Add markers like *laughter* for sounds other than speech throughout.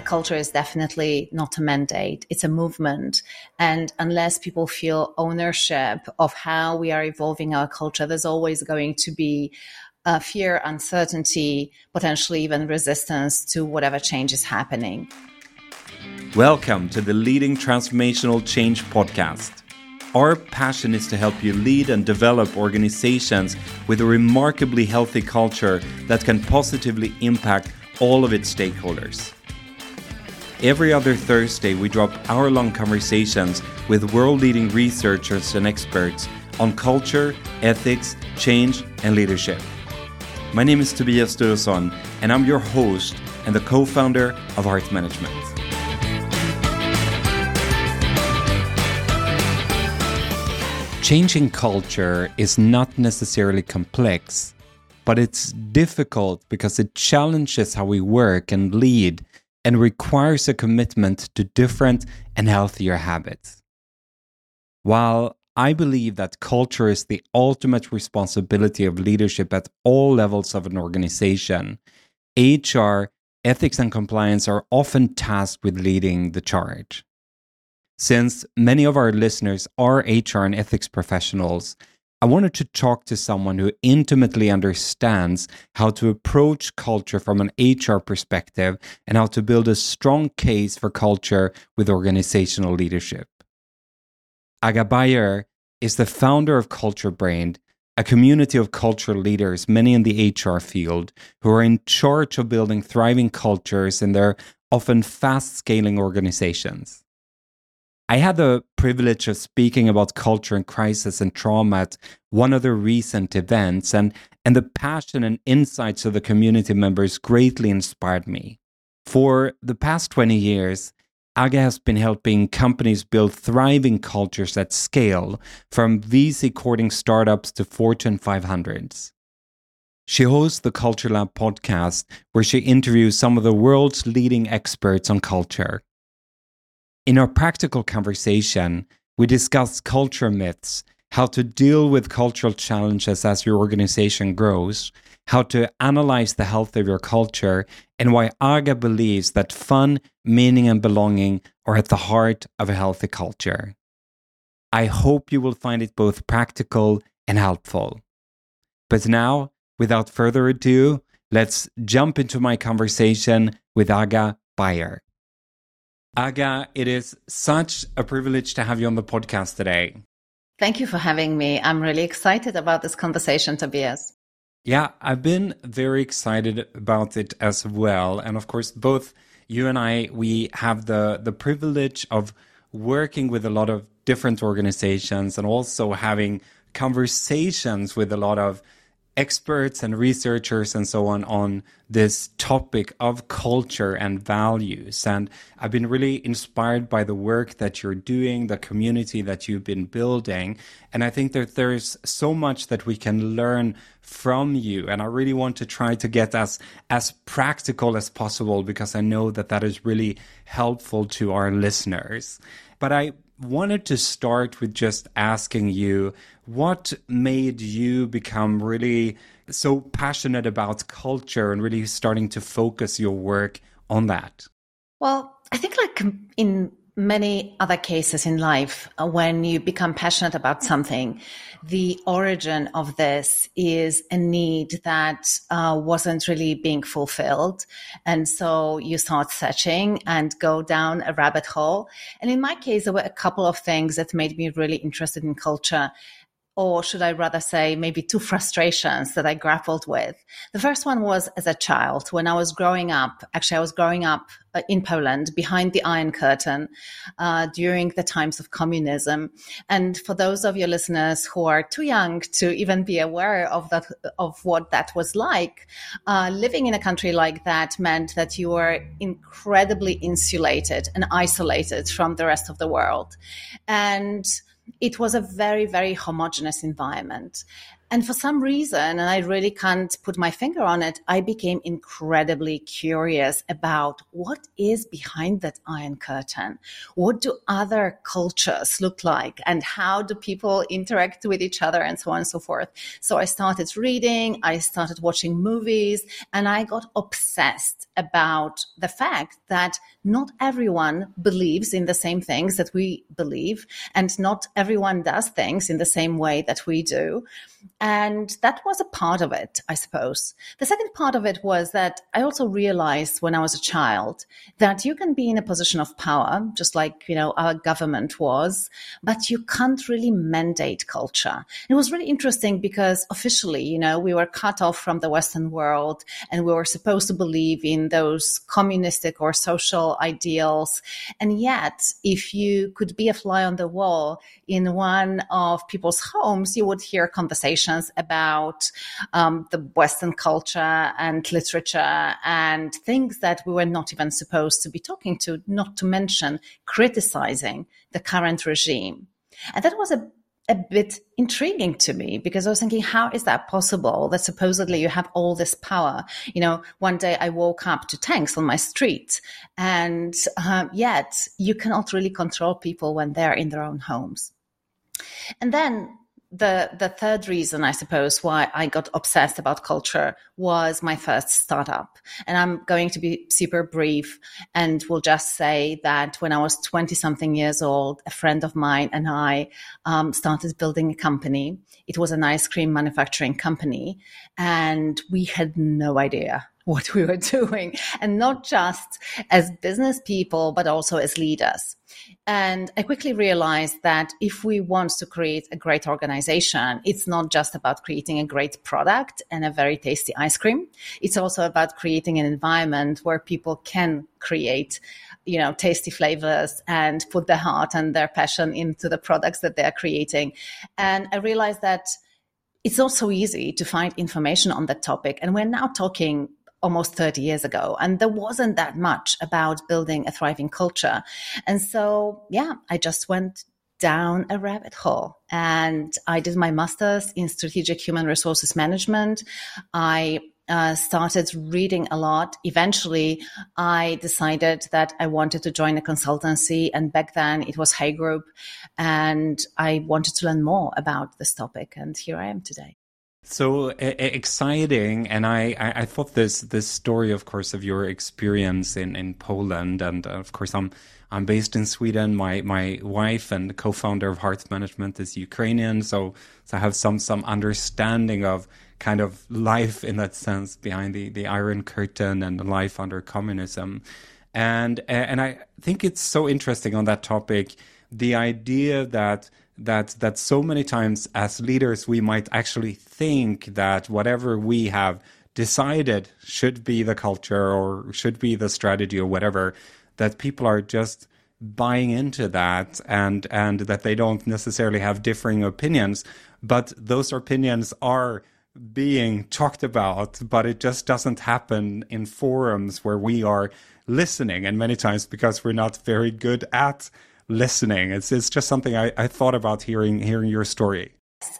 a culture is definitely not a mandate, it's a movement. And unless people feel ownership of how we are evolving our culture, there's always going to be uh, fear, uncertainty, potentially even resistance to whatever change is happening. Welcome to the Leading Transformational Change podcast. Our passion is to help you lead and develop organizations with a remarkably healthy culture that can positively impact all of its stakeholders. Every other Thursday, we drop hour long conversations with world leading researchers and experts on culture, ethics, change, and leadership. My name is Tobias Sturesson, and I'm your host and the co founder of Heart Management. Changing culture is not necessarily complex, but it's difficult because it challenges how we work and lead and requires a commitment to different and healthier habits. While I believe that culture is the ultimate responsibility of leadership at all levels of an organization, HR, ethics, and compliance are often tasked with leading the charge. Since many of our listeners are HR and ethics professionals, I wanted to talk to someone who intimately understands how to approach culture from an HR perspective and how to build a strong case for culture with organizational leadership. Aga Bajer is the founder of Culture Brain, a community of cultural leaders, many in the HR field, who are in charge of building thriving cultures in their often fast scaling organizations. I had the privilege of speaking about culture and crisis and trauma at one of the recent events, and, and the passion and insights of the community members greatly inspired me. For the past 20 years, Aga has been helping companies build thriving cultures at scale, from VC courting startups to Fortune 500s. She hosts the Culture Lab podcast, where she interviews some of the world's leading experts on culture. In our practical conversation, we discuss culture myths, how to deal with cultural challenges as your organization grows, how to analyze the health of your culture, and why Aga believes that fun, meaning, and belonging are at the heart of a healthy culture. I hope you will find it both practical and helpful. But now, without further ado, let's jump into my conversation with Aga Bajer. Aga, it is such a privilege to have you on the podcast today. Thank you for having me. I'm really excited about this conversation, Tobias. Yeah, I've been very excited about it as well. And of course, both you and I, we have the, the privilege of working with a lot of different organizations and also having conversations with a lot of experts and researchers and so on on this topic of culture and values. And I've been really inspired by the work that you're doing, the community that you've been building. And I think that there's so much that we can learn from you. And I really want to try to get as, as practical as possible because I know that that is really helpful to our listeners. But I wanted to start with just asking you what made you become really so passionate about culture and really starting to focus your work on that? Well, I think like um, in many other cases in life, uh, when you become passionate about something, the origin of this is a need that uh, wasn't really being fulfilled. And so you start searching and go down a rabbit hole. And in my case, there were a couple of things that made me really interested in culture or should I rather say, maybe two frustrations that I grappled with. The first one was as a child when I was growing up. Actually, I was growing up uh, in Poland behind the Iron Curtain uh, during the times of communism. And for those of your listeners who are too young to even be aware of that, of what that was like, uh, living in a country like that meant that you were incredibly insulated and isolated from the rest of the world. And it was a very, very homogenous environment. And for some reason, and I really can't put my finger on it, I became incredibly curious about what is behind that iron curtain. What do other cultures look like and how do people interact with each other and so on and so forth. So I started reading, I started watching movies, and I got obsessed about the fact that not everyone believes in the same things that we believe, and not everyone does things in the same way that we do. And that was a part of it, I suppose. The second part of it was that I also realized when I was a child that you can be in a position of power, just like, you know, our government was, but you can't really mandate culture. It was really interesting because officially, you know, we were cut off from the Western world and we were supposed to believe in those communistic or social ideals. And yet, if you could be a fly on the wall in one of people's homes, you would hear conversations about um, the Western culture and literature and things that we were not even supposed to be talking to, not to mention criticizing the current regime. And that was a a bit intriguing to me because I was thinking, how is that possible that supposedly you have all this power? You know, one day I woke up to tanks on my street, and um, yet you cannot really control people when they're in their own homes. And then the the third reason I suppose why I got obsessed about culture was my first startup. And I'm going to be super brief and will just say that when I was 20 something years old, a friend of mine and I um, started building a company. It was an ice cream manufacturing company and we had no idea what we were *laughs* doing and not just as business people, but also as leaders. And I quickly realized that if we want to create a great organization, it's not just about creating a great product and a very tasty ice cream. It's also about creating an environment where people can create you know tasty flavors and put their heart and their passion into the products that they're creating and i realized that it's not so easy to find information on that topic and we're now talking almost 30 years ago. And there wasn't that much about building a thriving culture. And so, yeah, I just went down a rabbit hole and I did my master's in strategic human resources management. I uh, started reading a lot. Eventually, I decided that I wanted to join a consultancy. And back then it was Hay Group. And I wanted to learn more about this topic. And here I am today so exciting. And I, I, thought this this story of course of your experience in in poland. And uh, of course i'm i'm based in sweden. My my wife and co-founder of heart management is ukrainian. So so i have some some understanding of kind of life in that sense behind the the iron curtain and life under communism. And and i think it's so interesting on that topic the idea that that that so many times as leaders we might actually think that whatever we have decided should be the culture or should be the strategy or whatever that people are just buying into that and and that they don't necessarily have differing opinions. But those opinions are being talked about but it just doesn't happen in forums where we are listening and many times because we're not very good at listening. It's it's just something I, I thought about hearing hearing your story.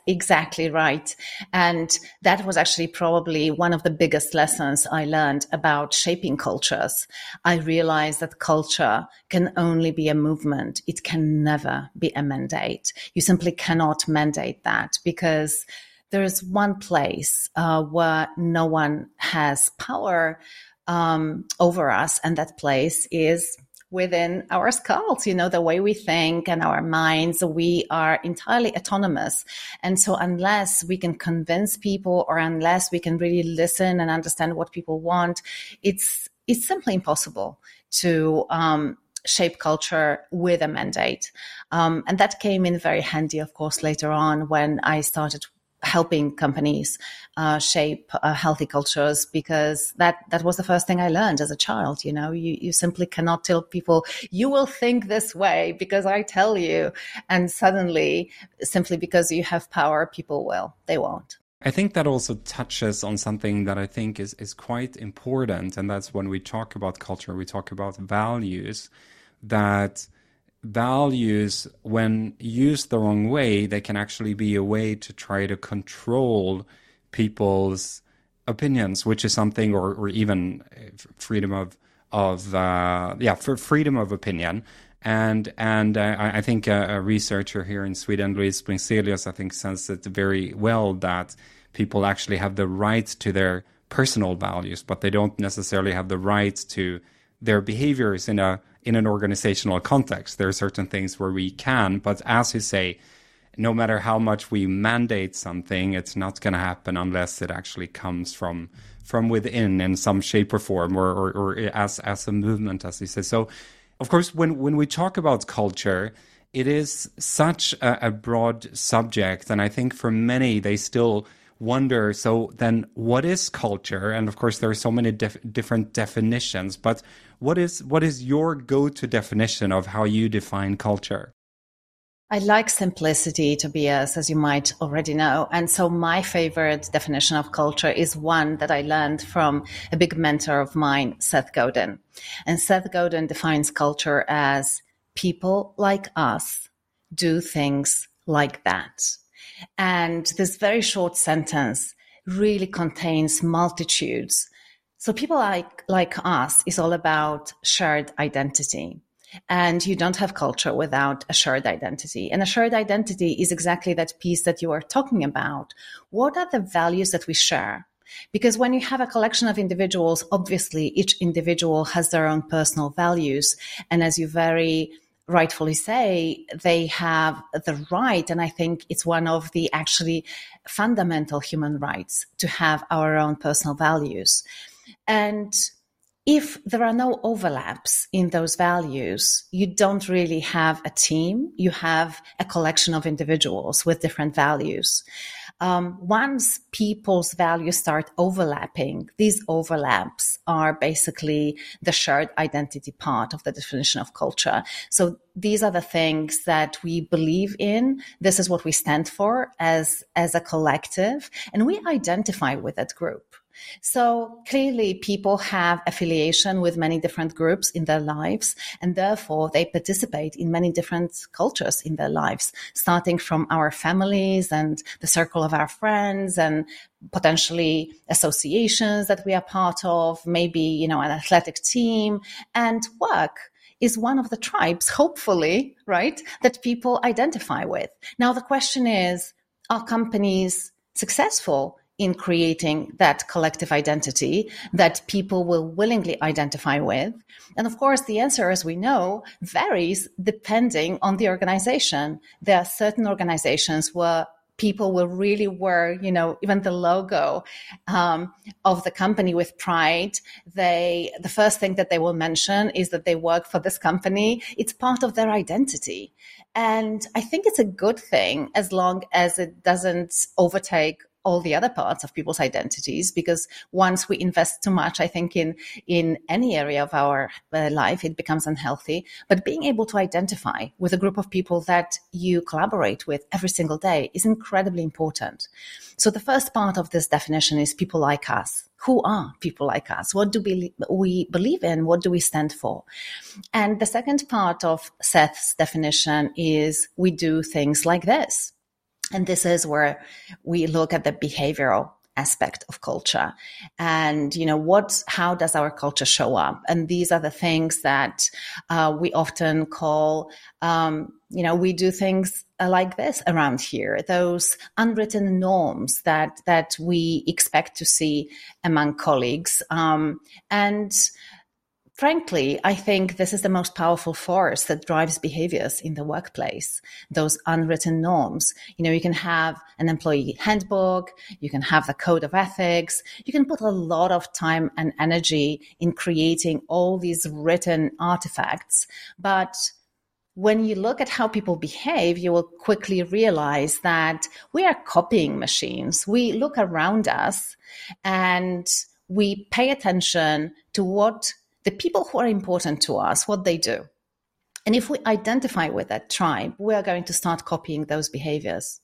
Exactly right. And that was actually probably one of the biggest lessons I learned about shaping cultures. I realized that culture can only be a movement. It can never be a mandate. You simply cannot mandate that because there is one place uh, where no one has power um, over us, and that place is within our skulls, you know, the way we think and our minds, we are entirely autonomous. And so unless we can convince people or unless we can really listen and understand what people want, it's, it's simply impossible to, um, shape culture with a mandate. Um, and that came in very handy, of course, later on when I started helping companies uh, shape uh, healthy cultures because that that was the first thing I learned as a child. You know, you you simply cannot tell people you will think this way because I tell you, and suddenly simply because you have power, people will. They won't. I think that also touches on something that I think is is quite important, and that's when we talk about culture, we talk about values that values, when used the wrong way, they can actually be a way to try to control people's opinions, which is something, or, or even freedom of of uh, yeah, for freedom of opinion. And and uh, I think a, a, researcher here in Sweden, Louise Bringselius, I think says it very well that people actually have the right to their personal values, but they don't necessarily have the right to their behaviors in a in an organizational context. There are certain things where we can, but as you say, no matter how much we mandate something, it's not going to happen unless it actually comes from from within in some shape or form, or, or, or as as a movement, as you say. So, of course, when when we talk about culture, it is such a, a broad subject, and I think for many they still wonder so then what is culture and of course there are so many different definitions but what is what is your go-to definition of how you define culture I like simplicity, Tobias, as you might already know. And so my favorite definition of culture is one that I learned from a big mentor of mine, Seth Godin. And Seth Godin defines culture as people like us do things like that. And this very short sentence really contains multitudes. So people like, like us is all about shared identity. And you don't have culture without a shared identity. And a shared identity is exactly that piece that you are talking about. What are the values that we share? Because when you have a collection of individuals, obviously each individual has their own personal values. And as you very rightfully say, they have the right, and I think it's one of the actually fundamental human rights to have our own personal values. And if there are no overlaps in those values, you don't really have a team. You have a collection of individuals with different values. Um, once people's values start overlapping, these overlaps are basically the shared identity part of the definition of culture. So these are the things that we believe in. This is what we stand for as, as a collective, and we identify with that group. So clearly people have affiliation with many different groups in their lives and therefore they participate in many different cultures in their lives, starting from our families and the circle of our friends and potentially associations that we are part of, maybe, you know, an athletic team and work is one of the tribes, hopefully, right, that people identify with. Now, the question is, are companies successful in creating that collective identity that people will willingly identify with. And of course, the answer, as we know, varies depending on the organization. There are certain organizations where people will really wear, you know, even the logo um, of the company with pride. They, the first thing that they will mention is that they work for this company. It's part of their identity. And I think it's a good thing as long as it doesn't overtake all the other parts of people's identities because once we invest too much i think in in any area of our uh, life it becomes unhealthy. But being able to identify with a group of people that you collaborate with every single day is incredibly important. So the first part of this definition is people like us. Who are people like us? What do we, we believe in? What do we stand for? And the second part of seth's definition is we do things like this and this is where we look at the behavioral aspect of culture and you know what how does our culture show up? And these are the things that uh, we often call um, you know we do things like this around here those unwritten norms that that we expect to see among colleagues. Um, and frankly, I think this is the most powerful force that drives behaviors in the workplace, those unwritten norms. You know, you can have an employee handbook, you can have the code of ethics, you can put a lot of time and energy in creating all these written artifacts. But when you look at how people behave, you will quickly realize that we are copying machines. We look around us and we pay attention to what the people who are important to us, what they do. And if we identify with that tribe, we are going to start copying those behaviors.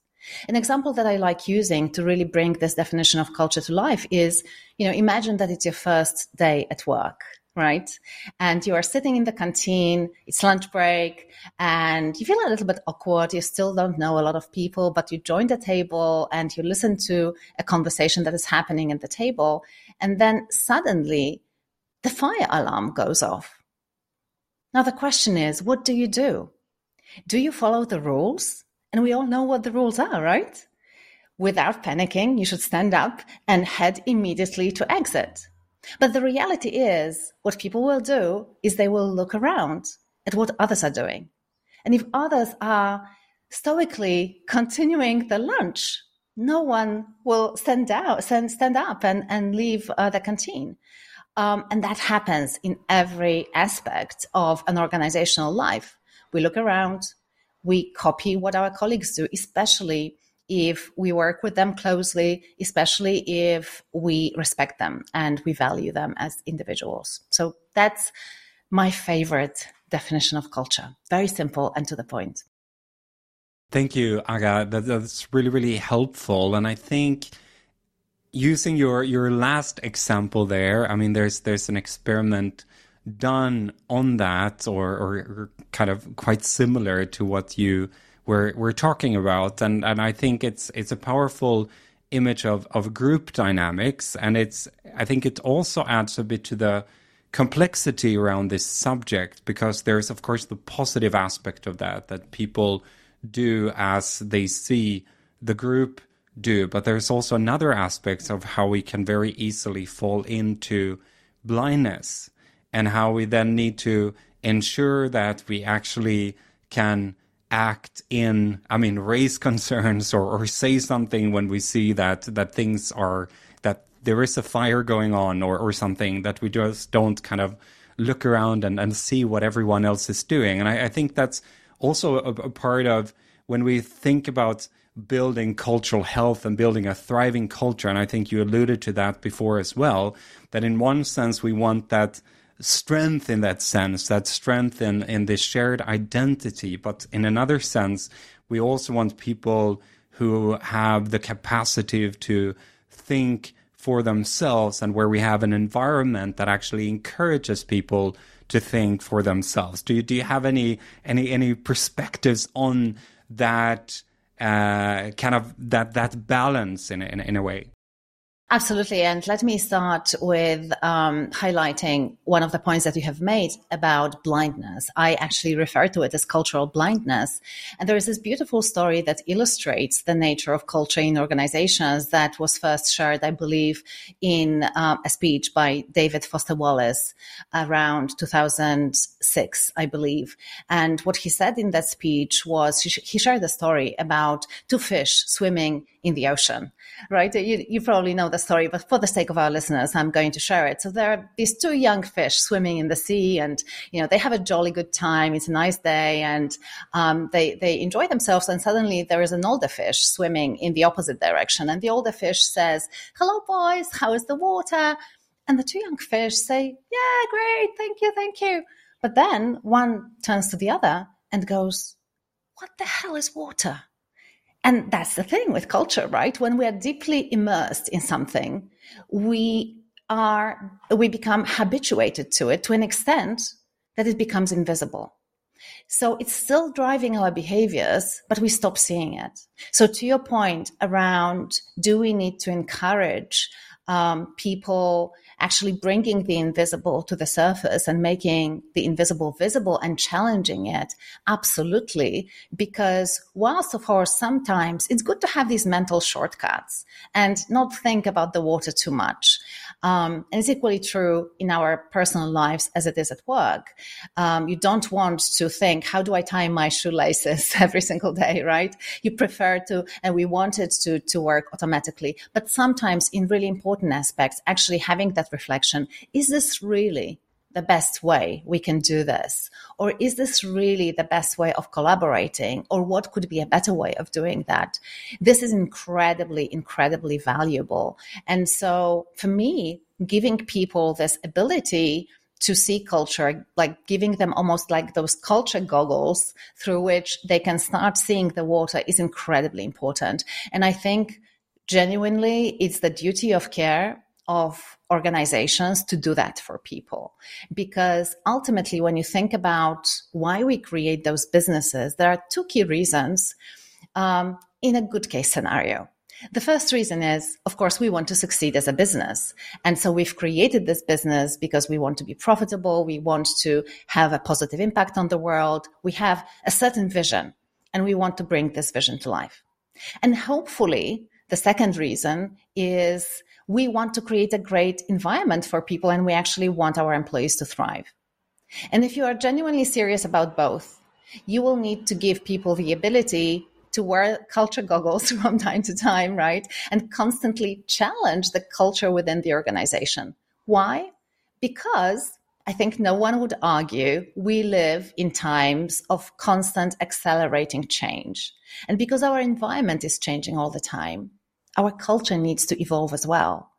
An example that I like using to really bring this definition of culture to life is, you know, imagine that it's your first day at work, right? And you are sitting in the canteen, it's lunch break, and you feel a little bit awkward. You still don't know a lot of people, but you join the table and you listen to a conversation that is happening at the table. And then suddenly the fire alarm goes off. Now, the question is, what do you do? Do you follow the rules? And we all know what the rules are, right? Without panicking, you should stand up and head immediately to exit. But the reality is, what people will do is they will look around at what others are doing. And if others are stoically continuing the lunch, no one will stand out, stand, stand up and, and leave uh, the canteen. Um, and that happens in every aspect of an organizational life. We look around, we copy what our colleagues do, especially if we work with them closely, especially if we respect them and we value them as individuals. So that's my favorite definition of culture. Very simple and to the point. Thank you, Aga. That, that's really, really helpful. And I think using your your last example there, I mean, there's there's an experiment done on that, or or kind of quite similar to what you we're we're talking about, and and I think it's it's a powerful image of of group dynamics, and it's I think it also adds a bit to the complexity around this subject because there's of course the positive aspect of that that people do as they see the group do, but there's also another aspect of how we can very easily fall into blindness and how we then need to ensure that we actually can act in i mean raise *laughs* concerns or, or say something when we see that that things are that there is a fire going on or, or something that we just don't kind of look around and, and see what everyone else is doing. And i, I think that's also a, a part of when we think about building cultural health and building a thriving culture and i think you alluded to that before as well that in one sense we want that strength in that sense, that strength in, in this shared identity. But in another sense, we also want people who have the capacity to think for themselves and where we have an environment that actually encourages people to think for themselves. Do you, do you have any, any, any perspectives on that, uh, kind of that, that balance in, in, in a way? Absolutely. And let me start with um, highlighting one of the points that you have made about blindness. I actually refer to it as cultural blindness. And there is this beautiful story that illustrates the nature of culture in organizations that was first shared, I believe, in um, a speech by David Foster Wallace around 2006, I believe. And what he said in that speech was he shared a story about two fish swimming in the ocean, right? You, you probably know the story, but for the sake of our listeners, I'm going to share it. So there are these two young fish swimming in the sea and, you know, they have a jolly good time. It's a nice day and um, they, they enjoy themselves. And suddenly there is an older fish swimming in the opposite direction. And the older fish says, hello, boys. How is the water? And the two young fish say, yeah, great. Thank you. Thank you. But then one turns to the other and goes, what the hell is water? And that's the thing with culture, right? When we are deeply immersed in something, we are, we become habituated to it to an extent that it becomes invisible. So it's still driving our behaviors, but we stop seeing it. So to your point around, do we need to encourage um, people actually bringing the invisible to the surface and making the invisible visible and challenging it. Absolutely. Because whilst, of course, sometimes it's good to have these mental shortcuts and not think about the water too much. Um, and it's equally true in our personal lives as it is at work. Um, you don't want to think, how do I tie my shoelaces *laughs* every single day, right? You prefer to, and we want it to, to work automatically. But sometimes in really important aspects, actually having that reflection, is this really the best way we can do this? Or is this really the best way of collaborating? Or what could be a better way of doing that? This is incredibly, incredibly valuable. And so for me, giving people this ability to see culture, like giving them almost like those culture goggles through which they can start seeing the water is incredibly important. And I think genuinely it's the duty of care of organizations to do that for people. Because ultimately, when you think about why we create those businesses, there are two key reasons um, in a good case scenario. The first reason is, of course, we want to succeed as a business. And so we've created this business because we want to be profitable. We want to have a positive impact on the world. We have a certain vision and we want to bring this vision to life. And hopefully, the second reason is we want to create a great environment for people and we actually want our employees to thrive. And if you are genuinely serious about both, you will need to give people the ability to wear culture goggles *laughs* from time to time, right? And constantly challenge the culture within the organization. Why? Because I think no one would argue we live in times of constant accelerating change. And because our environment is changing all the time, our culture needs to evolve as well.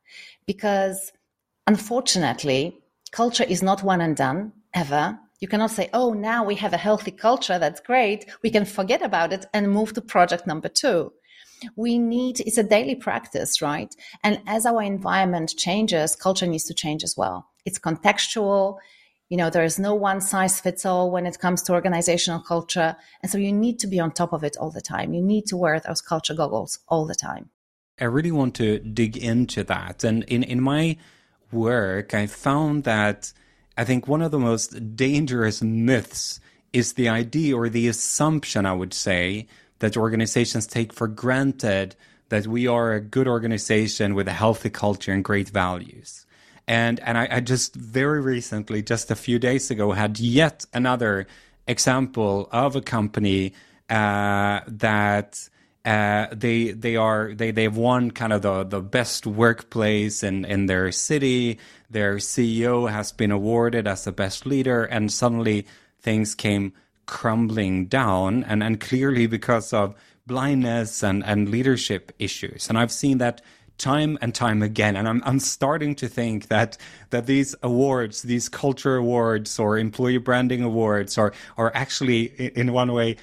Because unfortunately, culture is not one and done ever. You cannot say, oh, now we have a healthy culture. That's great. We can forget about it and move to project number two. We need, it's a daily practice, right? And as our environment changes, culture needs to change as well. It's contextual. You know, there is no one size fits all when it comes to organizational culture. And so you need to be on top of it all the time. You need to wear those culture goggles all the time. I really want to dig into that. And in, in my work, I found that I think one of the most dangerous myths is the idea or the assumption, I would say, that organizations take for granted that we are a good organization with a healthy culture and great values. And and I, I just very recently, just a few days ago, had yet another example of a company uh, that uh, they they are they they've won kind of the the best workplace in in their city. Their CEO has been awarded as the best leader, and suddenly things came crumbling down, and and clearly because of blindness and and leadership issues. And I've seen that time and time again. And I'm I'm starting to think that that these awards, these culture awards or employee branding awards, are are actually in one way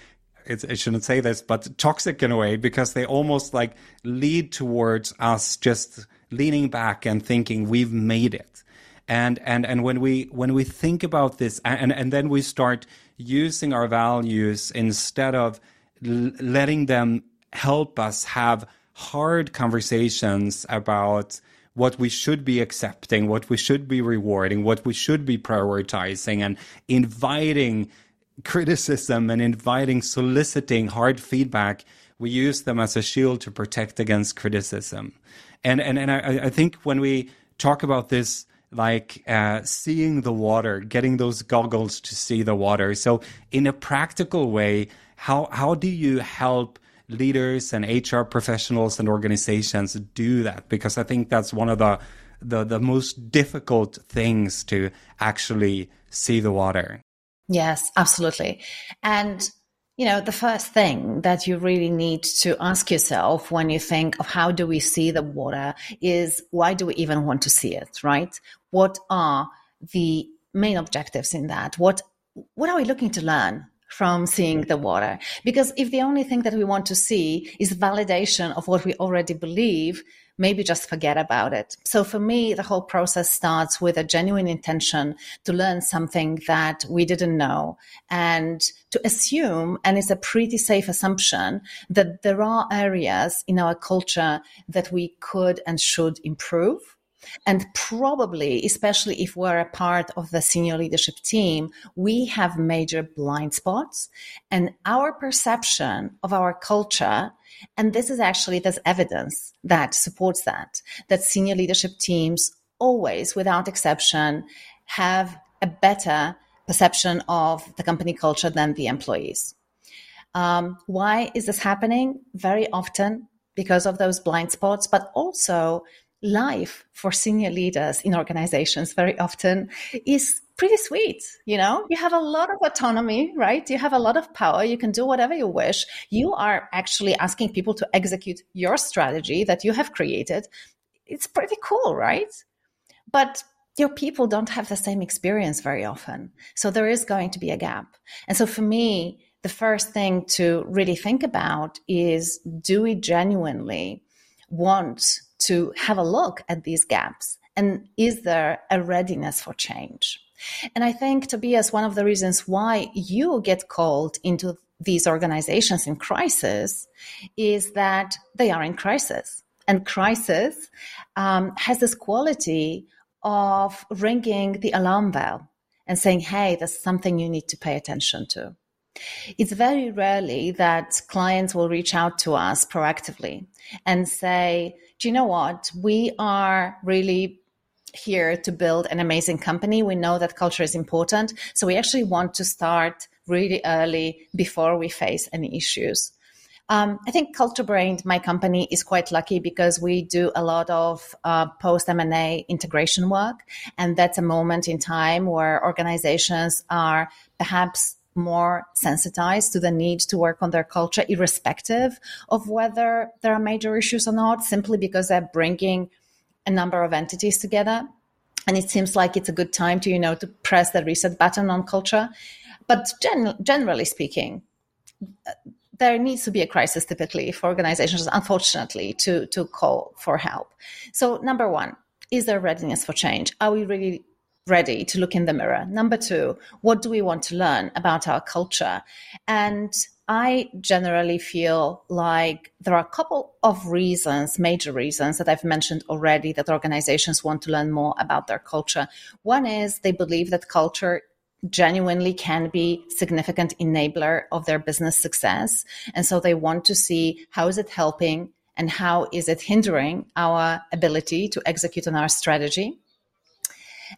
I shouldn't say this, but toxic in a way because they almost like lead towards us just leaning back and thinking we've made it. And and and when we when we think about this, and and then we start using our values instead of l- letting them help us have hard conversations about what we should be accepting, what we should be rewarding, what we should be prioritizing, and inviting criticism and inviting, soliciting hard feedback, we use them as a shield to protect against criticism. And and and I, I think when we talk about this, like uh, seeing the water, getting those goggles to see the water. So in a practical way, how how do you help? leaders and HR professionals and organizations do that because I think that's one of the the, the most difficult things to actually see the water. Yes, absolutely. And you know, the first thing that you really need to ask yourself when you think of how do we see the water is why do we even want to see it, right? What are the main objectives in that? What what are we looking to learn from seeing the water? Because if the only thing that we want to see is validation of what we already believe, maybe just forget about it. So for me, the whole process starts with a genuine intention to learn something that we didn't know and to assume, and it's a pretty safe assumption that there are areas in our culture that we could and should improve. And probably, especially if we're a part of the senior leadership team, we have major blind spots. And our perception of our culture and this is actually, there's evidence that supports that, that senior leadership teams always, without exception, have a better perception of the company culture than the employees. Um, why is this happening? Very often because of those blind spots, but also life for senior leaders in organizations very often is pretty sweet. You know, you have a lot of autonomy, right? You have a lot of power. You can do whatever you wish. You are actually asking people to execute your strategy that you have created. It's pretty cool, right? But your people don't have the same experience very often. So there is going to be a gap. And so for me, the first thing to really think about is do we genuinely want to have a look at these gaps And is there a readiness for change? And I think, Tobias, one of the reasons why you get called into these organizations in crisis is that they are in crisis. And crisis um, has this quality of ringing the alarm bell and saying, hey, there's something you need to pay attention to. It's very rarely that clients will reach out to us proactively and say, do you know what? We are really here to build an amazing company. We know that culture is important. So we actually want to start really early before we face any issues. Um, I think Culture Brained, my company, is quite lucky because we do a lot of uh, post M&A integration work. And that's a moment in time where organizations are perhaps more sensitized to the need to work on their culture, irrespective of whether there are major issues or not, simply because they're bringing a number of entities together. And it seems like it's a good time to, you know, to press the reset button on culture. But gen- generally speaking, there needs to be a crisis typically for organizations, unfortunately, to, to call for help. So, number one, is there readiness for change? Are we really ready to look in the mirror? Number two, what do we want to learn about our culture? And I generally feel like there are a couple of reasons, major reasons that I've mentioned already that organizations want to learn more about their culture. One is they believe that culture genuinely can be significant enabler of their business success. And so they want to see how is it helping and how is it hindering our ability to execute on our strategy.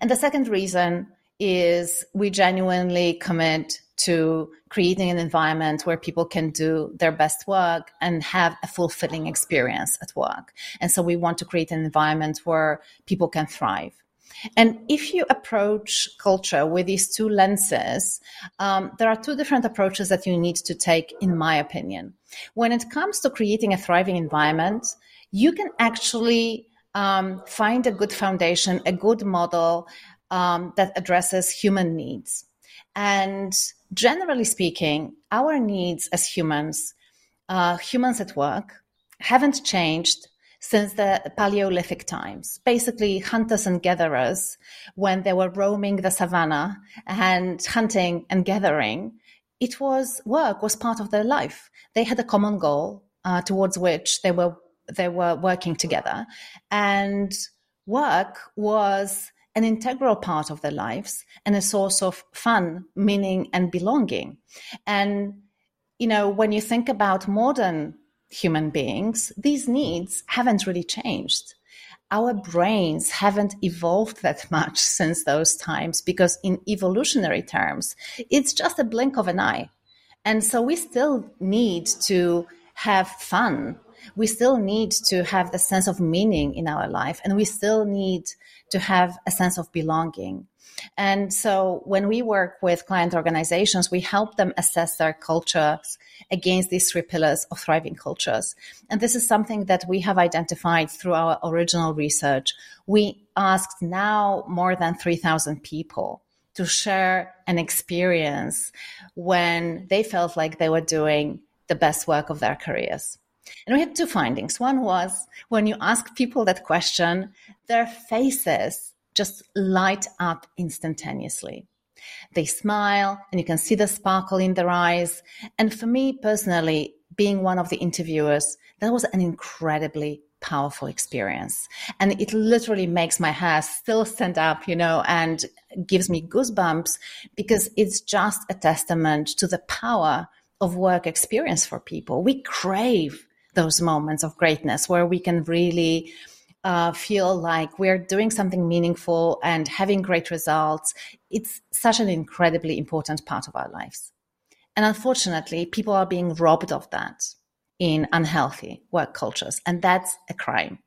And the second reason is we genuinely commit to creating an environment where people can do their best work and have a fulfilling experience at work. And so we want to create an environment where people can thrive. And if you approach culture with these two lenses, um, there are two different approaches that you need to take, in my opinion. When it comes to creating a thriving environment, you can actually um, find a good foundation, a good model um, that addresses human needs. And generally speaking, our needs as humans, uh, humans at work, haven't changed since the Paleolithic times. Basically, hunters and gatherers, when they were roaming the savannah and hunting and gathering, it was work was part of their life. They had a common goal uh, towards which they were they were working together, and work was an integral part of their lives and a source of fun, meaning, and belonging. And, you know, when you think about modern human beings, these needs haven't really changed. Our brains haven't evolved that *laughs* much since those times because, in evolutionary terms, it's just a blink of an eye. And so we still need to have fun. We still need to have the sense of meaning in our life. And we still need to have a sense of belonging. And so when we work with client organizations, we help them assess their cultures against these three pillars of thriving cultures. And this is something that we have identified through our original research. We asked now more than 3,000 people to share an experience when they felt like they were doing the best work of their careers. And we had two findings. One was when you ask people that question, their faces just light up instantaneously. They smile and you can see the sparkle in their eyes. And for me personally, being one of the interviewers, that was an incredibly powerful experience. And it literally makes my hair still stand up, you know, and gives me goosebumps because it's just a testament to the power of work experience for people. We crave those moments of greatness where we can really uh, feel like we're doing something meaningful and having great results. It's such an incredibly important part of our lives. And unfortunately, people are being robbed of that in unhealthy work cultures. And that's a crime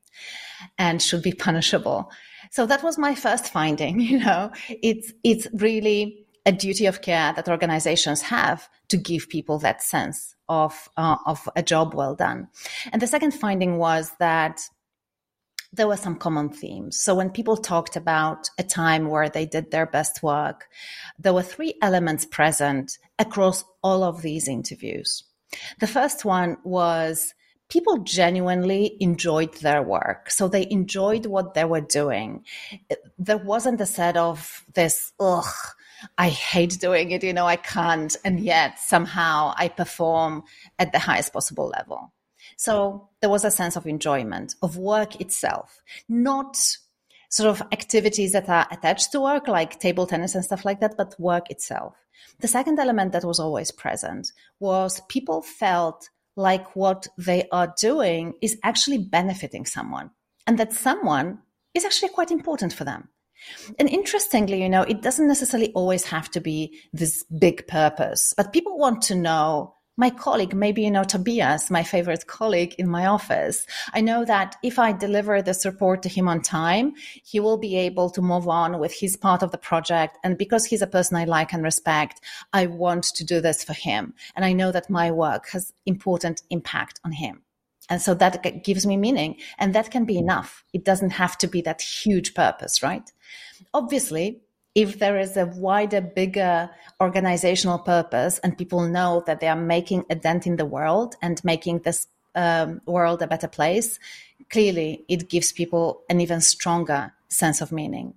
and should be *laughs* punishable. So that was my first finding, *laughs* you know, it's, it's really a duty of care that organizations have to give people that sense of, uh, of a job well done. And the second finding was that there were some common themes. So when people talked about a time where they did their best work, there were three elements present across all of these interviews. The first one was people genuinely enjoyed their work. So they enjoyed what they were doing. There wasn't a set of this, ugh, I hate doing it, you know, I can't. And yet somehow I perform at the highest possible level. So there was a sense of enjoyment of work itself, not sort of activities that are attached to work, like table tennis and stuff like that, but work itself. The second element that was always present was people felt like what they are doing is actually benefiting someone and that someone is actually quite important for them. And interestingly, you know, it doesn't necessarily always have to be this big purpose, but people want to know my colleague, maybe you know Tobias, my favorite colleague in my office. I know that if I deliver this report to him on time, he will be able to move on with his part of the project. And because he's a person I like and respect, I want to do this for him. And I know that my work has important impact on him. And so that gives me meaning. And that can be mm. enough. It doesn't have to be that huge purpose, right? Obviously, if there is a wider, bigger organizational purpose and people know that they are making a dent in the world and making this um, world a better place, clearly it gives people an even stronger sense of meaning.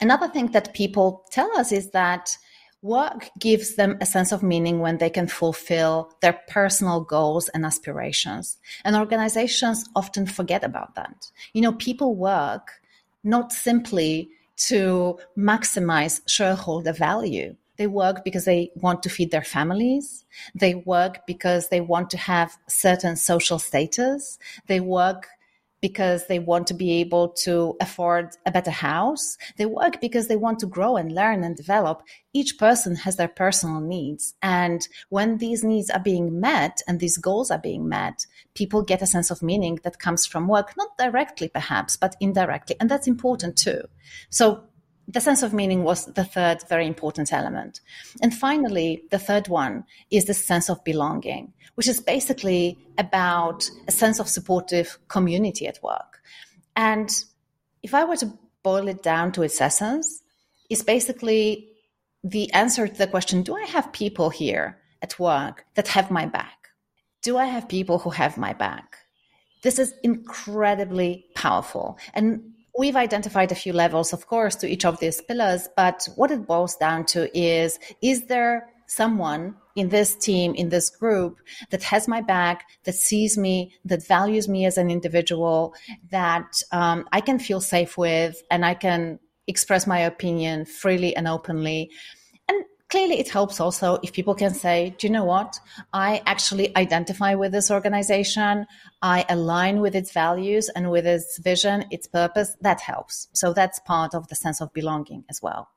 Another thing that people tell us is that work gives them a sense of meaning when they can fulfill their personal goals and aspirations. And organizations often forget about that. You know, people work not simply to maximize shareholder value. They work because they want to feed their families. They work because they want to have certain social status. They work because they want to be able to afford a better house. They work because they want to grow and learn and develop. Each person has their personal needs. And when these needs are being met and these goals are being met, people get a sense of meaning that comes from work, not directly perhaps, but indirectly. And that's important too. So the sense of meaning was the third very important element. And finally, the third one is the sense of belonging, which is basically about a sense of supportive community at work. And if I were to boil it down to its essence, it's basically the answer to the question Do I have people here at work that have my back? Do I have people who have my back? This is incredibly powerful. And We've identified a few levels, of course, to each of these pillars, but what it boils down to is is there someone in this team, in this group that has my back, that sees me, that values me as an individual, that um, I can feel safe with, and I can express my opinion freely and openly clearly it helps also if people can say do you know what? I actually identify with this organization. I align with its values and with its vision its purpose. That helps. So that's part of the sense of belonging as well.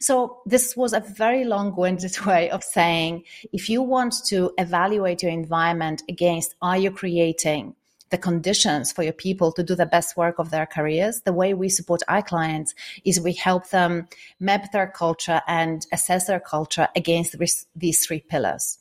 So this was a very long-winded *laughs* way of saying if you want to evaluate your environment against are you creating the conditions for your people to do the best work of their careers, the way we support our clients is we help them map their culture and assess their culture against these three pillars.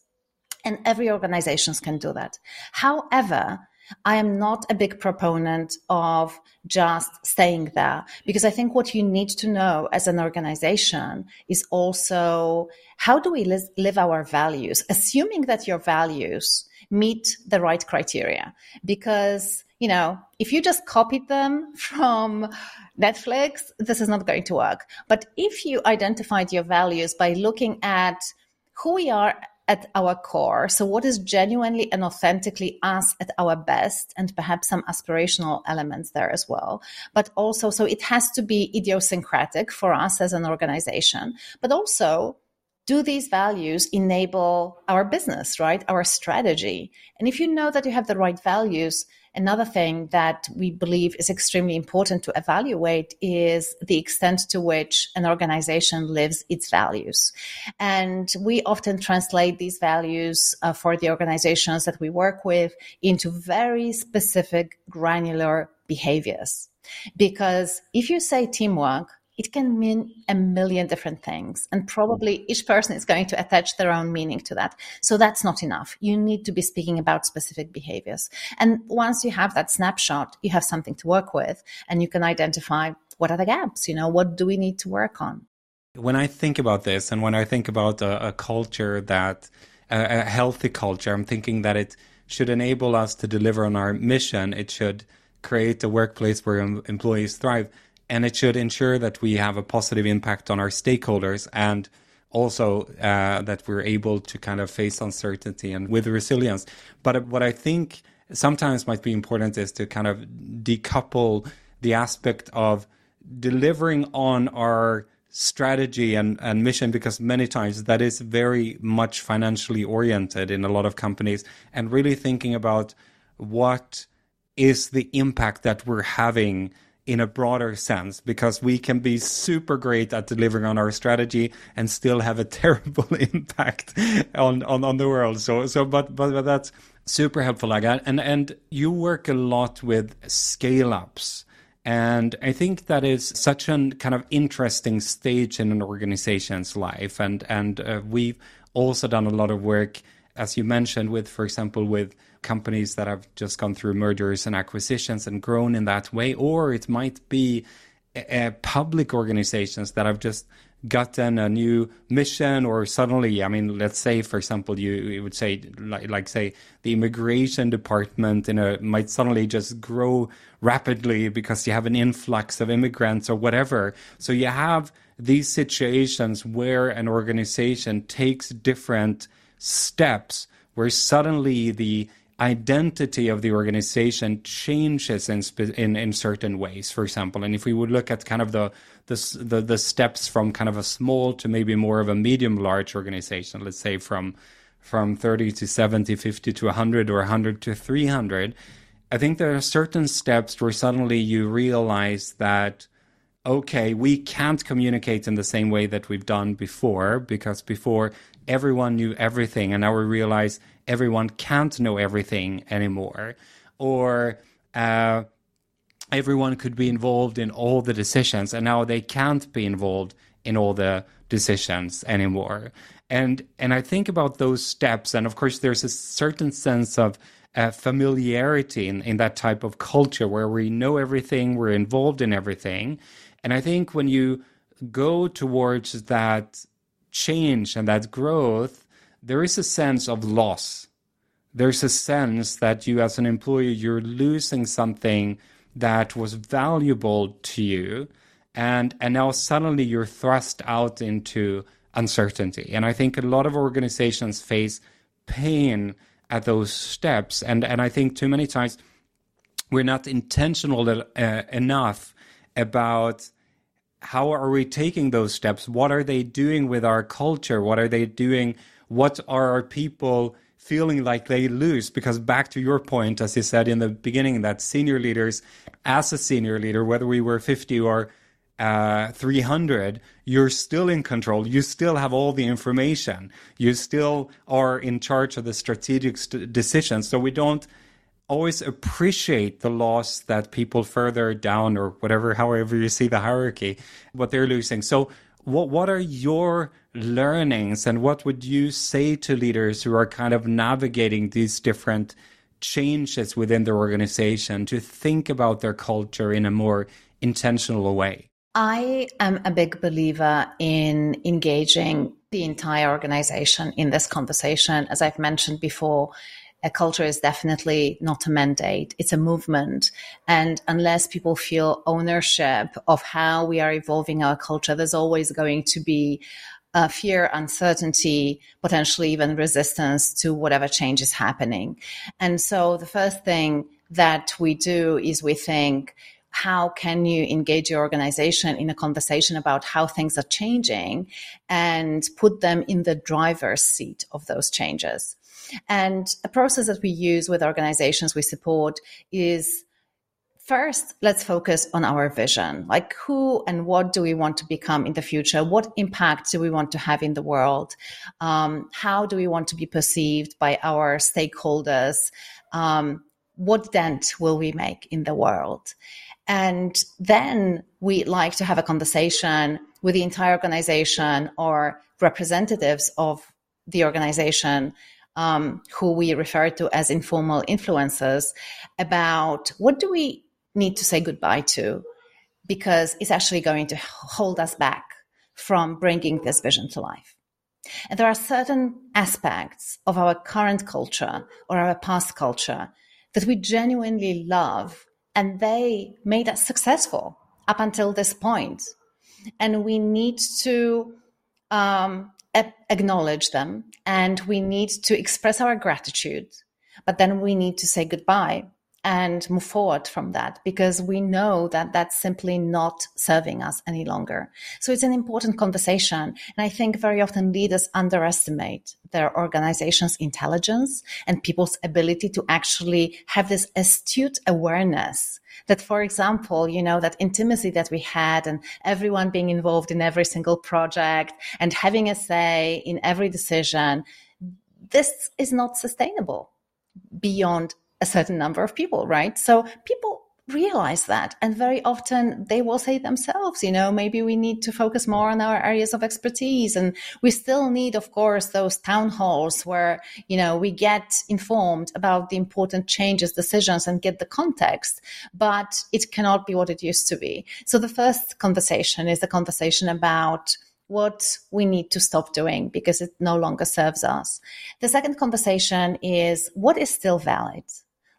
And every organization can do that. However, I am not a big proponent of just staying there because I think what you need to know as an organization is also how do we live our values, assuming that your values meet the right criteria because you know if you just copied them *laughs* from netflix this is not going to work but if you identified your values by looking at who we are at our core. So, what is genuinely and authentically us at our best, and perhaps some aspirational elements there as well. But also, so it has to be idiosyncratic for us as an organization, but also do these values enable our business, right? Our strategy. And if you know that you have the right values, another thing that we believe is extremely important to evaluate is the extent to which an organization lives its values. And we often translate these values uh, for the organizations that we work with into very specific granular behaviors. Because if you say teamwork, it can mean a million different things. And probably each person is going to attach their own meaning to that. So that's not enough. You need to be speaking about specific behaviors. And once you have that snapshot, you have something to work with and you can identify what are the gaps, you know, what do we need to work on? When I think about this and when I think about a, a culture that, a, a healthy culture, I'm thinking that it should enable us to deliver on our mission. It should create a workplace where employees thrive, and it should ensure that we have a positive impact on our stakeholders and also uh, that we're able to kind of face uncertainty and with resilience. But what I think sometimes might be important is to kind of decouple the aspect of delivering on our strategy and, and mission because many times that is very much financially oriented in a lot of companies and really thinking about what is the impact that we're having in a broader sense because we can be super great at delivering on our strategy and still have a *laughs* terrible impact on, on, on the world. So so but, but but that's super helpful, Aga. And and you work a lot with scale ups. And I think that is such an kind of interesting stage in an organization's life. And and uh, we've also done a lot of work, as you mentioned, with, for example, with companies that have just gone through mergers and acquisitions and grown in that way, or it might be uh, public organizations that have just gotten a new mission or suddenly i mean let's say for example you, you would say like, like say the immigration department in a might suddenly just grow rapidly because you have an influx of immigrants or whatever. So you have these situations where an organization takes different steps where suddenly the identity of the organization changes in, in, in certain ways, for example. And if we would look at kind of the, the, the, the steps from kind of a small to maybe more of a medium large organization, let's say from, from 30 to 70, 50 to 100 or 100 to 300, I think there are certain steps where suddenly you realize that okay, we can't communicate in the same way that we've done before because before everyone knew everything and now we realize everyone can't know everything anymore, or uh, everyone could be involved in all the decisions, and now they can't be involved in all the decisions anymore. And and I think about those steps, and of course, there's a certain sense of uh, familiarity in, in that type of culture where we know everything, we're involved in everything. And I think when you go towards that change and that growth, there is a sense of loss. There's a sense that you, as an employee, you're losing something that was valuable to you, and and now suddenly you're thrust out into uncertainty. And I think a lot of organizations face pain at those steps, and and I think too many times we're not intentional uh, enough about how are we taking those steps? What are they doing with our culture? What are they doing what are our people feeling like they lose? Because back to your point, as you said in the beginning, that senior leaders, as a senior leader, whether we were 50 or uh, 300, you're still in control. You still have all the information. You still are in charge of the strategic st- decisions. So we don't always appreciate the loss that people further down or whatever, however you see the hierarchy, what they're losing. So what what are your learnings and what would you say to leaders who are kind of navigating these different changes within their organization to think about their culture in a more intentional way? I am a big believer in engaging the entire organization in this conversation. As I've mentioned before, a culture is definitely not a mandate. It's a movement. And unless people feel ownership of how we are evolving our culture, there's always going to be uh, fear, uncertainty, potentially even resistance to whatever change is happening. And so the first thing that we do is we think, how can you engage your organization in a conversation about how things are changing and put them in the driver's seat of those changes? And a process that we use with organizations we support is first, let's focus on our vision. Like, who and what do we want to become in the future? What impact do we want to have in the world? Um, how do we want to be perceived by our stakeholders? Um, what dent will we make in the world? And then we like to have a conversation with the entire organization or representatives of the organization um, who we refer to as informal influencers about what do we need to say goodbye to because it's actually going to hold us back from bringing this vision to life. And there are certain aspects of our current culture or our past culture that we genuinely love and they made us successful up until this point. And we need to um, acknowledge them and we need to express our gratitude, but then we need to say goodbye and move forward from that because we know that that's simply not serving us any longer. So it's an important conversation. And I think very often leaders underestimate their organization's intelligence and people's ability to actually have this astute awareness that, for example, you know, that intimacy that we had and everyone being involved in every single project and having a say in every decision, this is not sustainable beyond a certain number of people, right? So people realize that. And very often they will say themselves, you know, maybe we need to focus more on our areas of expertise. And we still need, of course, those town halls where, you know, we get informed about the important changes, decisions and get the context, but it cannot be what it used to be. So the first conversation is the conversation about what we need to stop doing because it no longer serves us. The second conversation is what is still valid?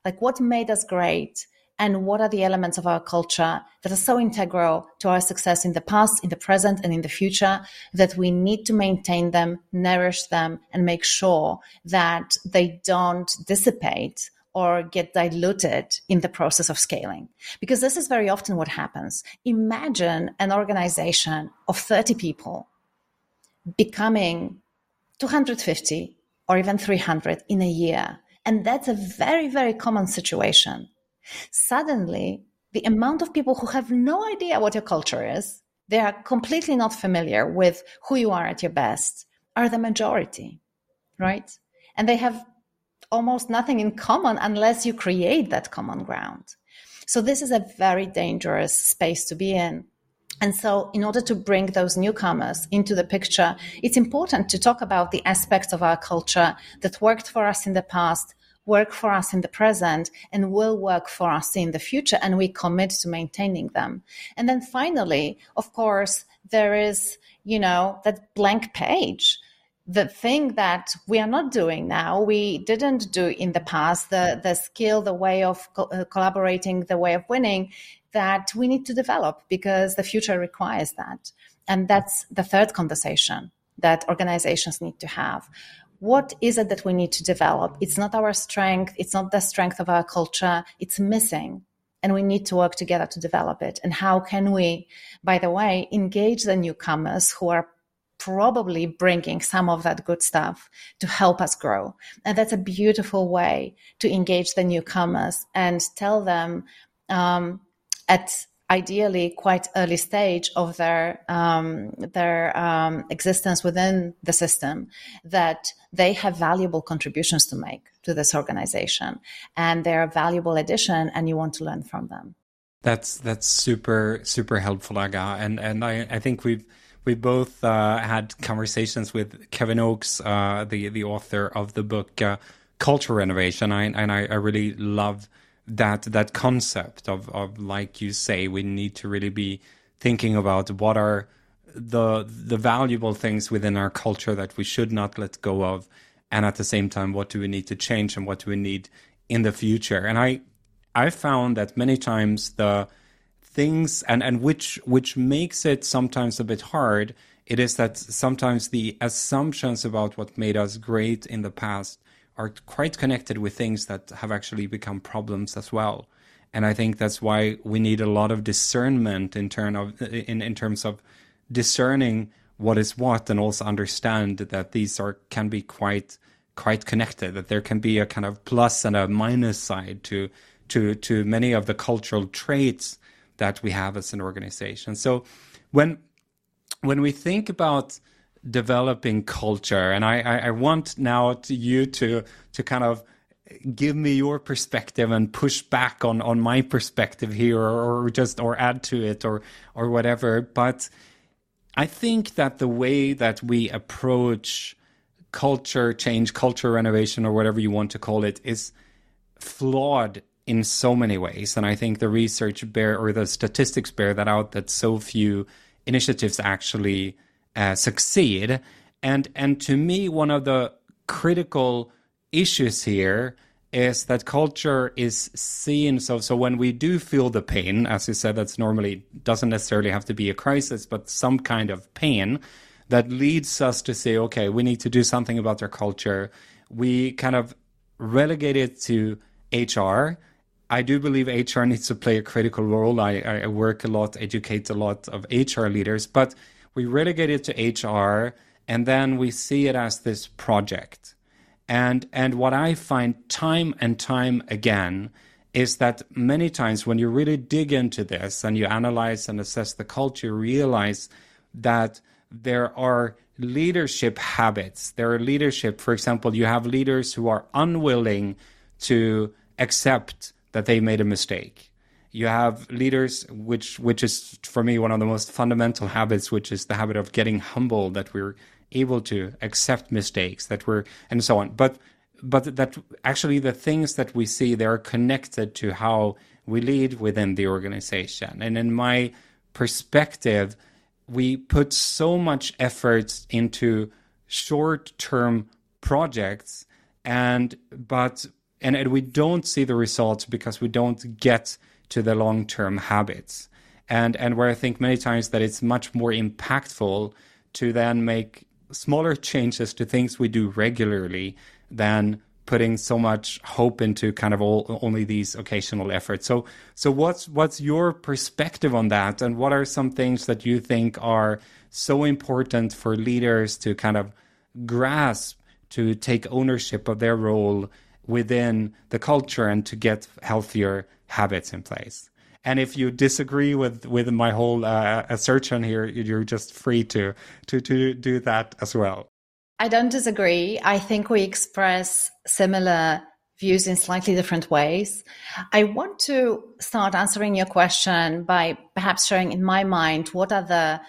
Like what made us great and what are the elements of our culture that are so integral to our success in the past, in the present, and in the future that we need to maintain them, nourish them, and make sure that they don't dissipate or get diluted in the process of scaling. Because this is very often what happens. Imagine an organization of 30 people becoming 250 or even 300 in a year and that's a very, very common situation. Suddenly, the amount of people who have no idea what your culture is, they are completely not familiar with who you are at your best, are the majority, right? And they have almost nothing in common unless you create that common ground. So this is a very dangerous space to be in. And so, in order to bring those newcomers into the picture, it's important to talk about the aspects of our culture that worked for us in the past, work for us in the present, and will work for us in the future. And we commit to maintaining them. And then finally, of course, there is, you know, that blank page the thing that we are not doing now, we didn't do in the past, the, the skill, the way of co- uh, collaborating, the way of winning, that we need to develop because the future requires that. And that's the third conversation that organizations need to have. What is it that we need to develop? It's not our strength. It's not the strength of our culture. It's missing. And we need to work together to develop it. And how can we, by the way, engage the newcomers who are probably bringing some of that good stuff to help us grow. And that's a beautiful way to engage the newcomers and tell them um, at ideally quite early stage of their um, their um, existence within the system that they have valuable contributions to make to this organization. And they're a valuable addition and you want to learn from them. That's that's super super helpful aga. And and i i think we've we both uh, had conversations with Kevin Oakes, uh, the the author of the book uh, Culture Renovation, I, and I, I really love that that concept of of like you say we need to really be thinking about what are the the valuable things within our culture that we should not let go of and at the same time what do we need to change and what do we need in the future? And i i found that many times the things and and which which makes it sometimes a bit hard it is that sometimes the assumptions about what made us great in the past are quite connected with things that have actually become problems as well. And I think that's why we need a lot of discernment in turn of in, in terms of discerning what is what and also understand that these are can be quite quite connected, that there can be a kind of plus and a minus side to to to many of the cultural traits that we have as an organization. So when when we think about developing culture. And I, I, I want now to you to to kind of give me your perspective and push back on on my perspective here or, or just or add to it or or whatever. But I think that the way that we approach culture change, culture renovation, or whatever you want to call it, is flawed in so many ways. And I think the research bear or the statistics bear that out that so few initiatives actually uh, succeed. And and to me, one of the critical issues here is that culture is seen. So so when we do feel the pain as you said that's normally doesn't necessarily have to be a crisis but some kind of pain that leads us to say okay we need to do something about our culture. We kind of relegate it to hr i do believe hr needs to play a critical role. I, I work a lot educate a lot of hr leaders but we relegate it to hr and then we see it as this project and and what I find time and time again is that many times when you really dig into this and you analyze and assess the culture, you realize that there are leadership habits. There are leadership, for example, you have leaders who are unwilling to accept that they made a mistake. You have leaders, which which is for me one of the most fundamental habits, which is the habit of getting humble, that we're able to accept mistakes that we're and so on. But but that actually the things that we see they are connected to how we lead within the organization. And in my perspective we put so much effort into short-term projects and but and, and we don't see the results because we don't get to the long-term habits and and where i think many times that it's much more impactful to then make smaller changes to things we do regularly than putting so much hope into kind of all, only these occasional efforts. So, so what's what's your perspective on that, and what are some things that you think are so important for leaders to kind of grasp to take ownership of their role within the culture and to get healthier habits in place? And if you disagree with with my whole uh, assertion here, you're just free to to to do that as well. I don't disagree. I think we express similar views in slightly different ways. I want to start answering your question by perhaps sharing in my mind what are the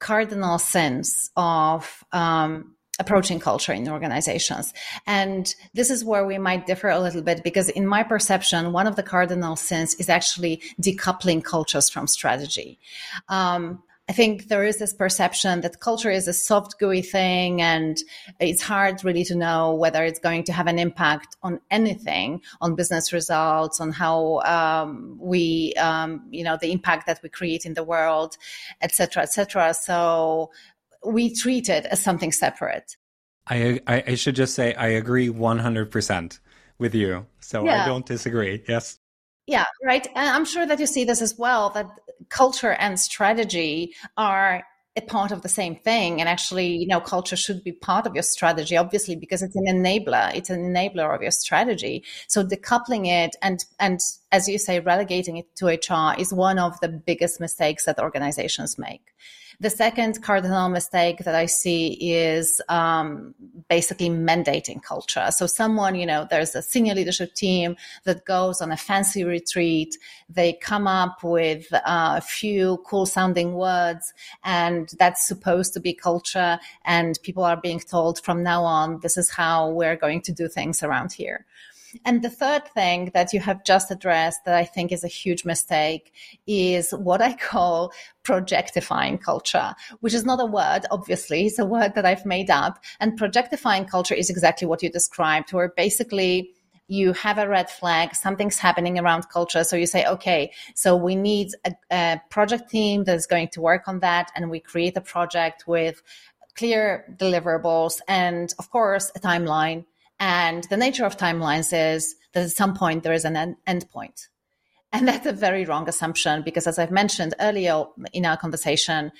cardinal sins of um, approaching culture in organizations. And this is where we might differ a little bit because in my perception, one of the cardinal sins is actually decoupling cultures from strategy. Um, I think there is this perception that culture is a soft, gooey thing, and it's hard really to know whether it's going to have an impact on anything, on business results, on how um, we, um, you know, the impact that we create in the world, et cetera, et cetera. So we treat it as something separate. I, I, I should just say I agree 100% with you. So yeah. I don't disagree. Yes. Yeah, right. And I'm sure that you see this as well that culture and strategy are a part of the same thing. And actually, you know, culture should be part of your strategy, obviously, because it's an enabler. It's an enabler of your strategy. So decoupling it and, and as you say, relegating it to HR is one of the biggest mistakes that organizations make. The second cardinal mistake that I see is um, basically mandating culture. So someone, you know, there's a senior leadership team that goes on a fancy retreat. They come up with uh, a few cool sounding words and that's supposed to be culture. And people are being told from now on, this is how we're going to do things around here. And the third thing that you have just addressed that I think is a huge mistake is what I call projectifying culture, which is not a word, obviously. It's a word that I've made up. And projectifying culture is exactly what you described, where basically you have a red flag, something's happening around culture. So you say, okay, so we need a, a project team that's going to work on that. And we create a project with clear deliverables and, of course, a timeline and the nature of timelines is that at some point there is an end point. And that's a very wrong assumption because, as I've mentioned earlier in our conversation,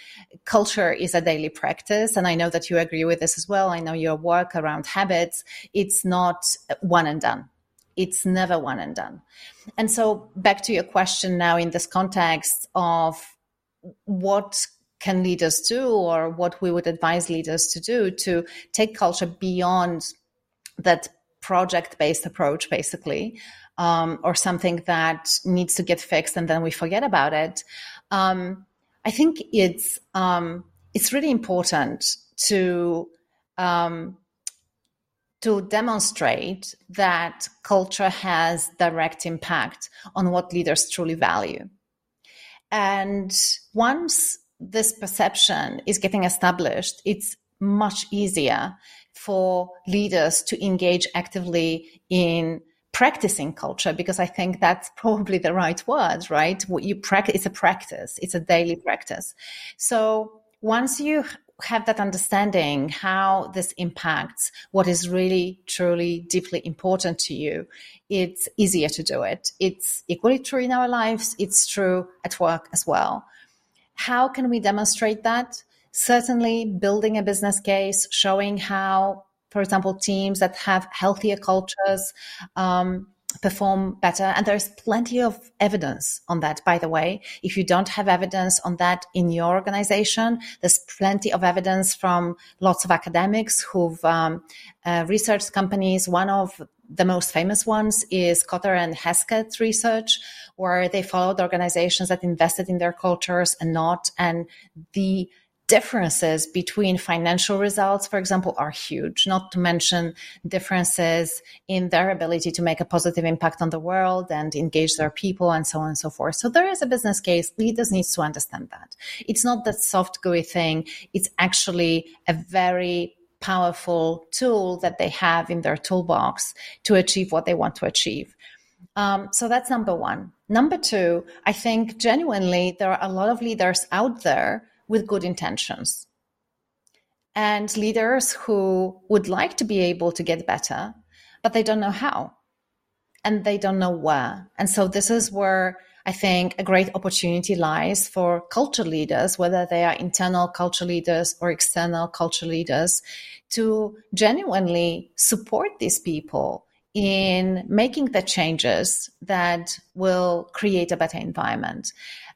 culture is a daily practice. And I know that you agree with this as well. I know your work around habits, it's not one and done. It's never one and done. And so, back to your question now in this context of what can leaders do or what we would advise leaders to do to take culture beyond that project based approach, basically, um, or something that needs to get fixed and then we forget about it. Um, I think it's um, it's really important to um, to demonstrate that culture has direct impact on what leaders truly value. And once this perception is getting established, it's much easier for leaders to engage actively in practicing culture because I think that's *laughs* probably the right word, right? What you practice, it's a practice, it's a daily practice. So once you have that understanding how this impacts what is really truly deeply important to you it's easier to do it. It's equally true in our lives. It's true at work as well. How can we demonstrate that certainly building a business case showing how for example teams that have healthier cultures um, perform better. And there's plenty of evidence on that, by the way. If you don't have evidence on that in your organization, there's plenty of evidence from lots of academics who've um, uh, researched companies. One of the most famous ones is Kotter and Hesketh research, where they followed organizations that invested in their cultures and not. And the differences between financial results, for example, are huge, not to mention differences in their ability to make a positive impact on the world and engage their people and so on and so forth. So there is a business case. Leaders need to understand that. It's not that soft gooey thing. It's actually a very powerful tool that they have in their toolbox to achieve what they want to achieve. Um, so that's number one. Number two, I think genuinely there are a lot of leaders out there with good intentions. And leaders who would like to be able to get better, but they don't know how and they don't know where. And so this is where I think a great opportunity lies for culture leaders, whether they are internal culture leaders or external culture leaders, to genuinely support these people in making the changes that will create a better environment.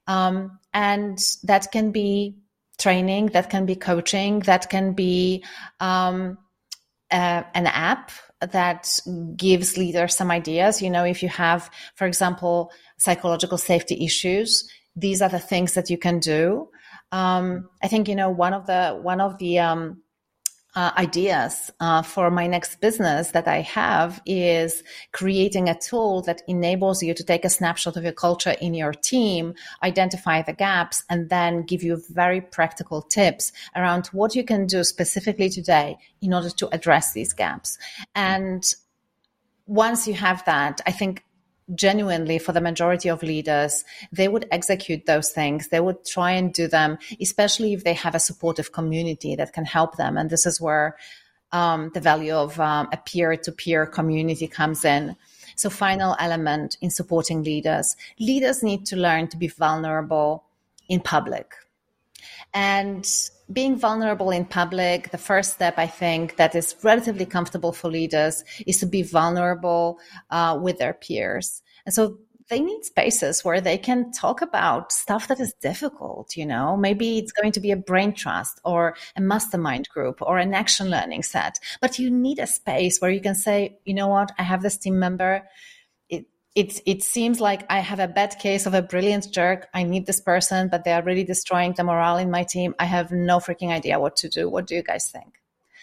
Um, and that can be training, that can be coaching, that can be um, uh, an app that gives leaders some ideas. You know, if you have, for example, psychological safety issues, these are the things that you can do. Um, I think you know one of the one of the um, uh, ideas uh, for my next business that I have is creating a tool that enables you to take a snapshot of your culture in your team, identify the gaps, and then give you very practical tips around what you can do specifically today in order to address these gaps. And once you have that, I think genuinely for the majority of leaders they would execute those things. They would try and do them especially if they have a supportive community that can help them. And this is where um, the value of um, a peer-to-peer community comes in. So final element in supporting leaders. Leaders need to learn to be vulnerable in public and being vulnerable in public, the first step I think that is relatively comfortable for leaders is to be vulnerable uh, with their peers. And so they need spaces where they can talk about stuff that is difficult, you know. Maybe it's going to be a brain trust or a mastermind group or an action learning set. But you need a space where you can say, you know what, I have this team member it it seems like I have a bad case of a brilliant jerk. I need this person, but they are really destroying the morale in my team. I have no freaking idea what to do. What do you guys think?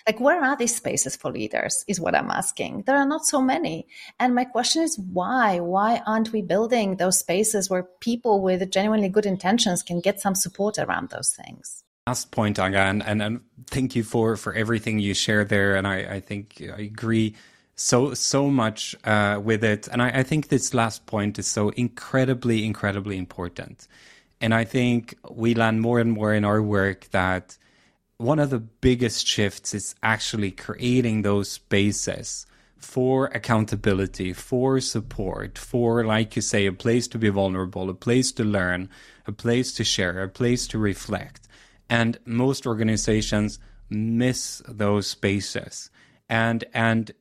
Like, where are these spaces for leaders? Is what I'm asking. There are not so many. And my question is why? Why aren't we building those spaces where people with genuinely good intentions can get some support around those things? Last point, Aga, and, and, and thank you for, for everything you shared there. And I, I think I agree so so much uh, with it, and I, I, think this last point is so incredibly incredibly important. And I think we learn more and more in our work that one of the biggest shifts is actually creating those spaces for accountability, for support, for, like you say, a place to be vulnerable, a place to learn, a place to share, a place to reflect. And most organizations miss those spaces. And, and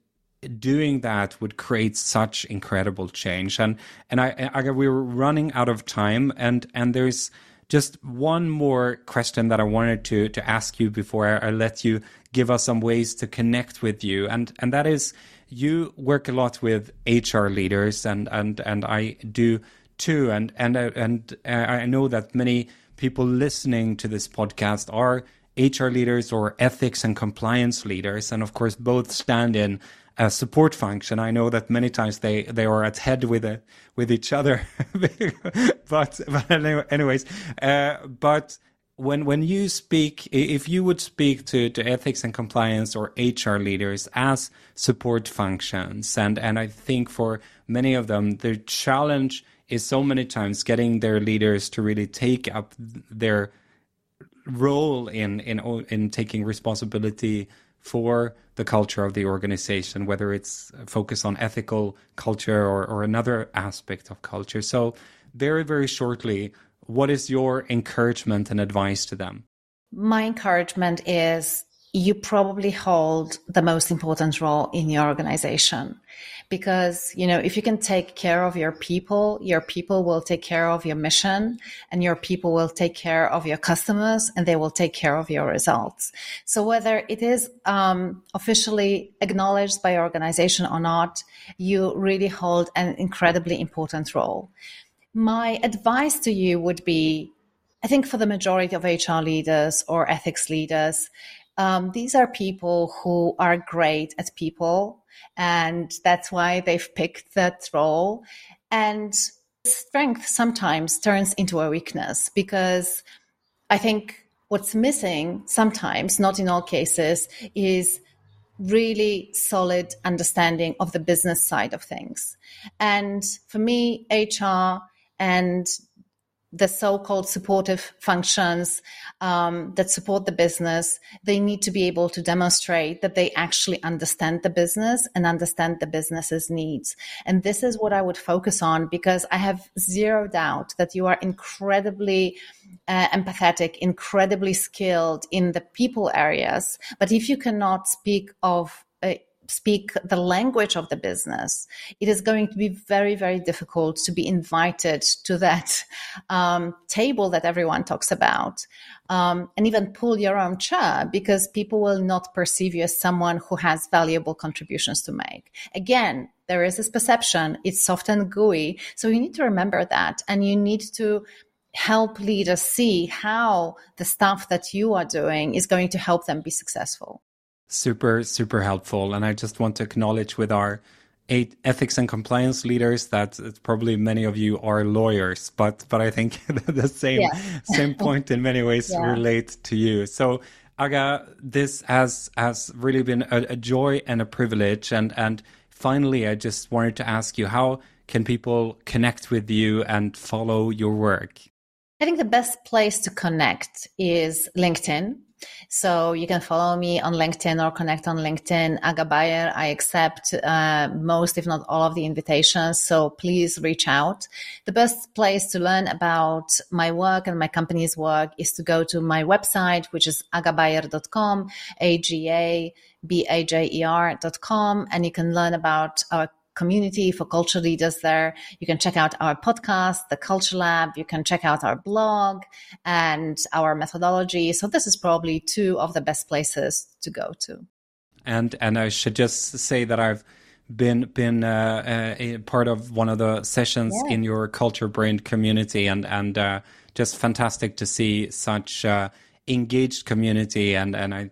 doing that would create such incredible change. And and I, I we were running out of time, and and there's just one more question that I wanted to to ask you before I, I let you give us some ways to connect with you, and and that is you work a lot with HR leaders, and and and I do too, and and and uh, I know that many people listening to this podcast are HR leaders or ethics and compliance leaders, and of course both stand in a support function. I know that many times they, they are at head with it, with each other, *laughs* but, but anyways, uh, but when when you speak if you would speak to, to ethics and compliance or hr leaders as support functions and and i think for many of them the challenge is so many times getting their leaders to really take up their role in in in taking responsibility for the culture of the organization, whether it's focused on ethical culture or, or another aspect of culture. So, very, very shortly, what is your encouragement and advice to them? My encouragement is you probably hold the most important role in your organization. Because you know if you can take care of your people your people will take care of your mission and your people will take care of your customers and they will take care of your results. So whether it is um, officially acknowledged by your organization or not you really hold an incredibly important role. My advice to you would be I think for the majority of HR leaders or ethics leaders, um, these are people who are great at people, and that's why they've picked that role. And strength sometimes turns into a weakness because I think what's missing sometimes, not in all cases, is really solid understanding of the business side of things. And for me, HR and the so-called supportive functions um, that support the business they need to be able to demonstrate that they actually understand the business and understand the business's needs. And this is what i would focus on because i have zero doubt that you are incredibly uh, empathetic incredibly skilled in the people areas. But if you cannot speak of speak the language of the business, it is going to be very, very difficult to be invited to that um, table that everyone talks about. Um, and even pull your own chair because people will not perceive you as someone who has valuable contributions to make. Again, there is this perception, it's soft and gooey. So you need to remember that and you need to help leaders see how the stuff that you are doing is going to help them be successful super super helpful and i just want to acknowledge with our eight ethics and compliance leaders that probably many of you are lawyers but but i think *laughs* the same yeah. same point in many ways yeah. relate to you so aga this has has really been a, a joy and a privilege and and finally i just wanted to ask you how can people connect with you and follow your work i think the best place to connect is linkedin so you can follow me on LinkedIn or connect on LinkedIn. Aga Bajer, I accept uh, most, if not all, of the invitations. So please reach out. The best place to learn about my work and my company's work is to go to my website, which is agabajer.com, A G A B A J E R.com, and you can learn about our community for culture leaders there. You can check out our podcast, The Culture Lab. You can check out our blog and our methodology. So this is probably two of the best places to go to. And and I should just say that I've been been uh, uh, a part of one of the sessions yeah. in your culture brain community and and uh, just fantastic to see such uh, engaged community and and I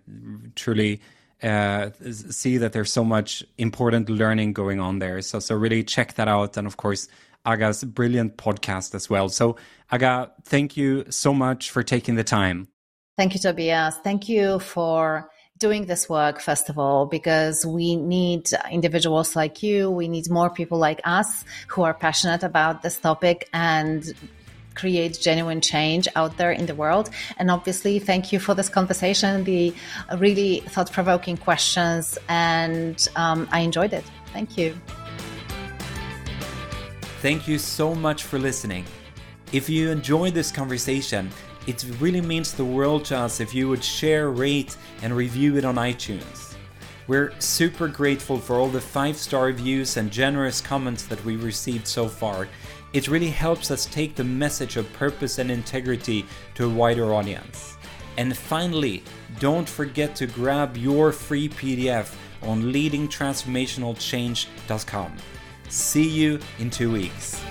truly uh, see that there's so much important learning going on there. So, so really check that out. And of course, Aga's brilliant podcast as well. So, Aga, thank you so much for taking the time. Thank you, Tobias. Thank you for doing this work, first of all, because we need individuals like you. We need more people like us who are passionate about this topic and create genuine change out there in the world. And obviously, thank you for this conversation, the really thought provoking questions, and um, I enjoyed it. Thank you. Thank you so much for listening. If you enjoyed this conversation, it really means the world to us if you would share, rate, and review it on iTunes. We're super grateful for all the five star reviews and generous comments that we've received so far, it really helps us take the message of purpose and integrity to a wider audience. And finally, don't forget to grab your free PDF on leadingtransformationalchange.com. See you in two weeks.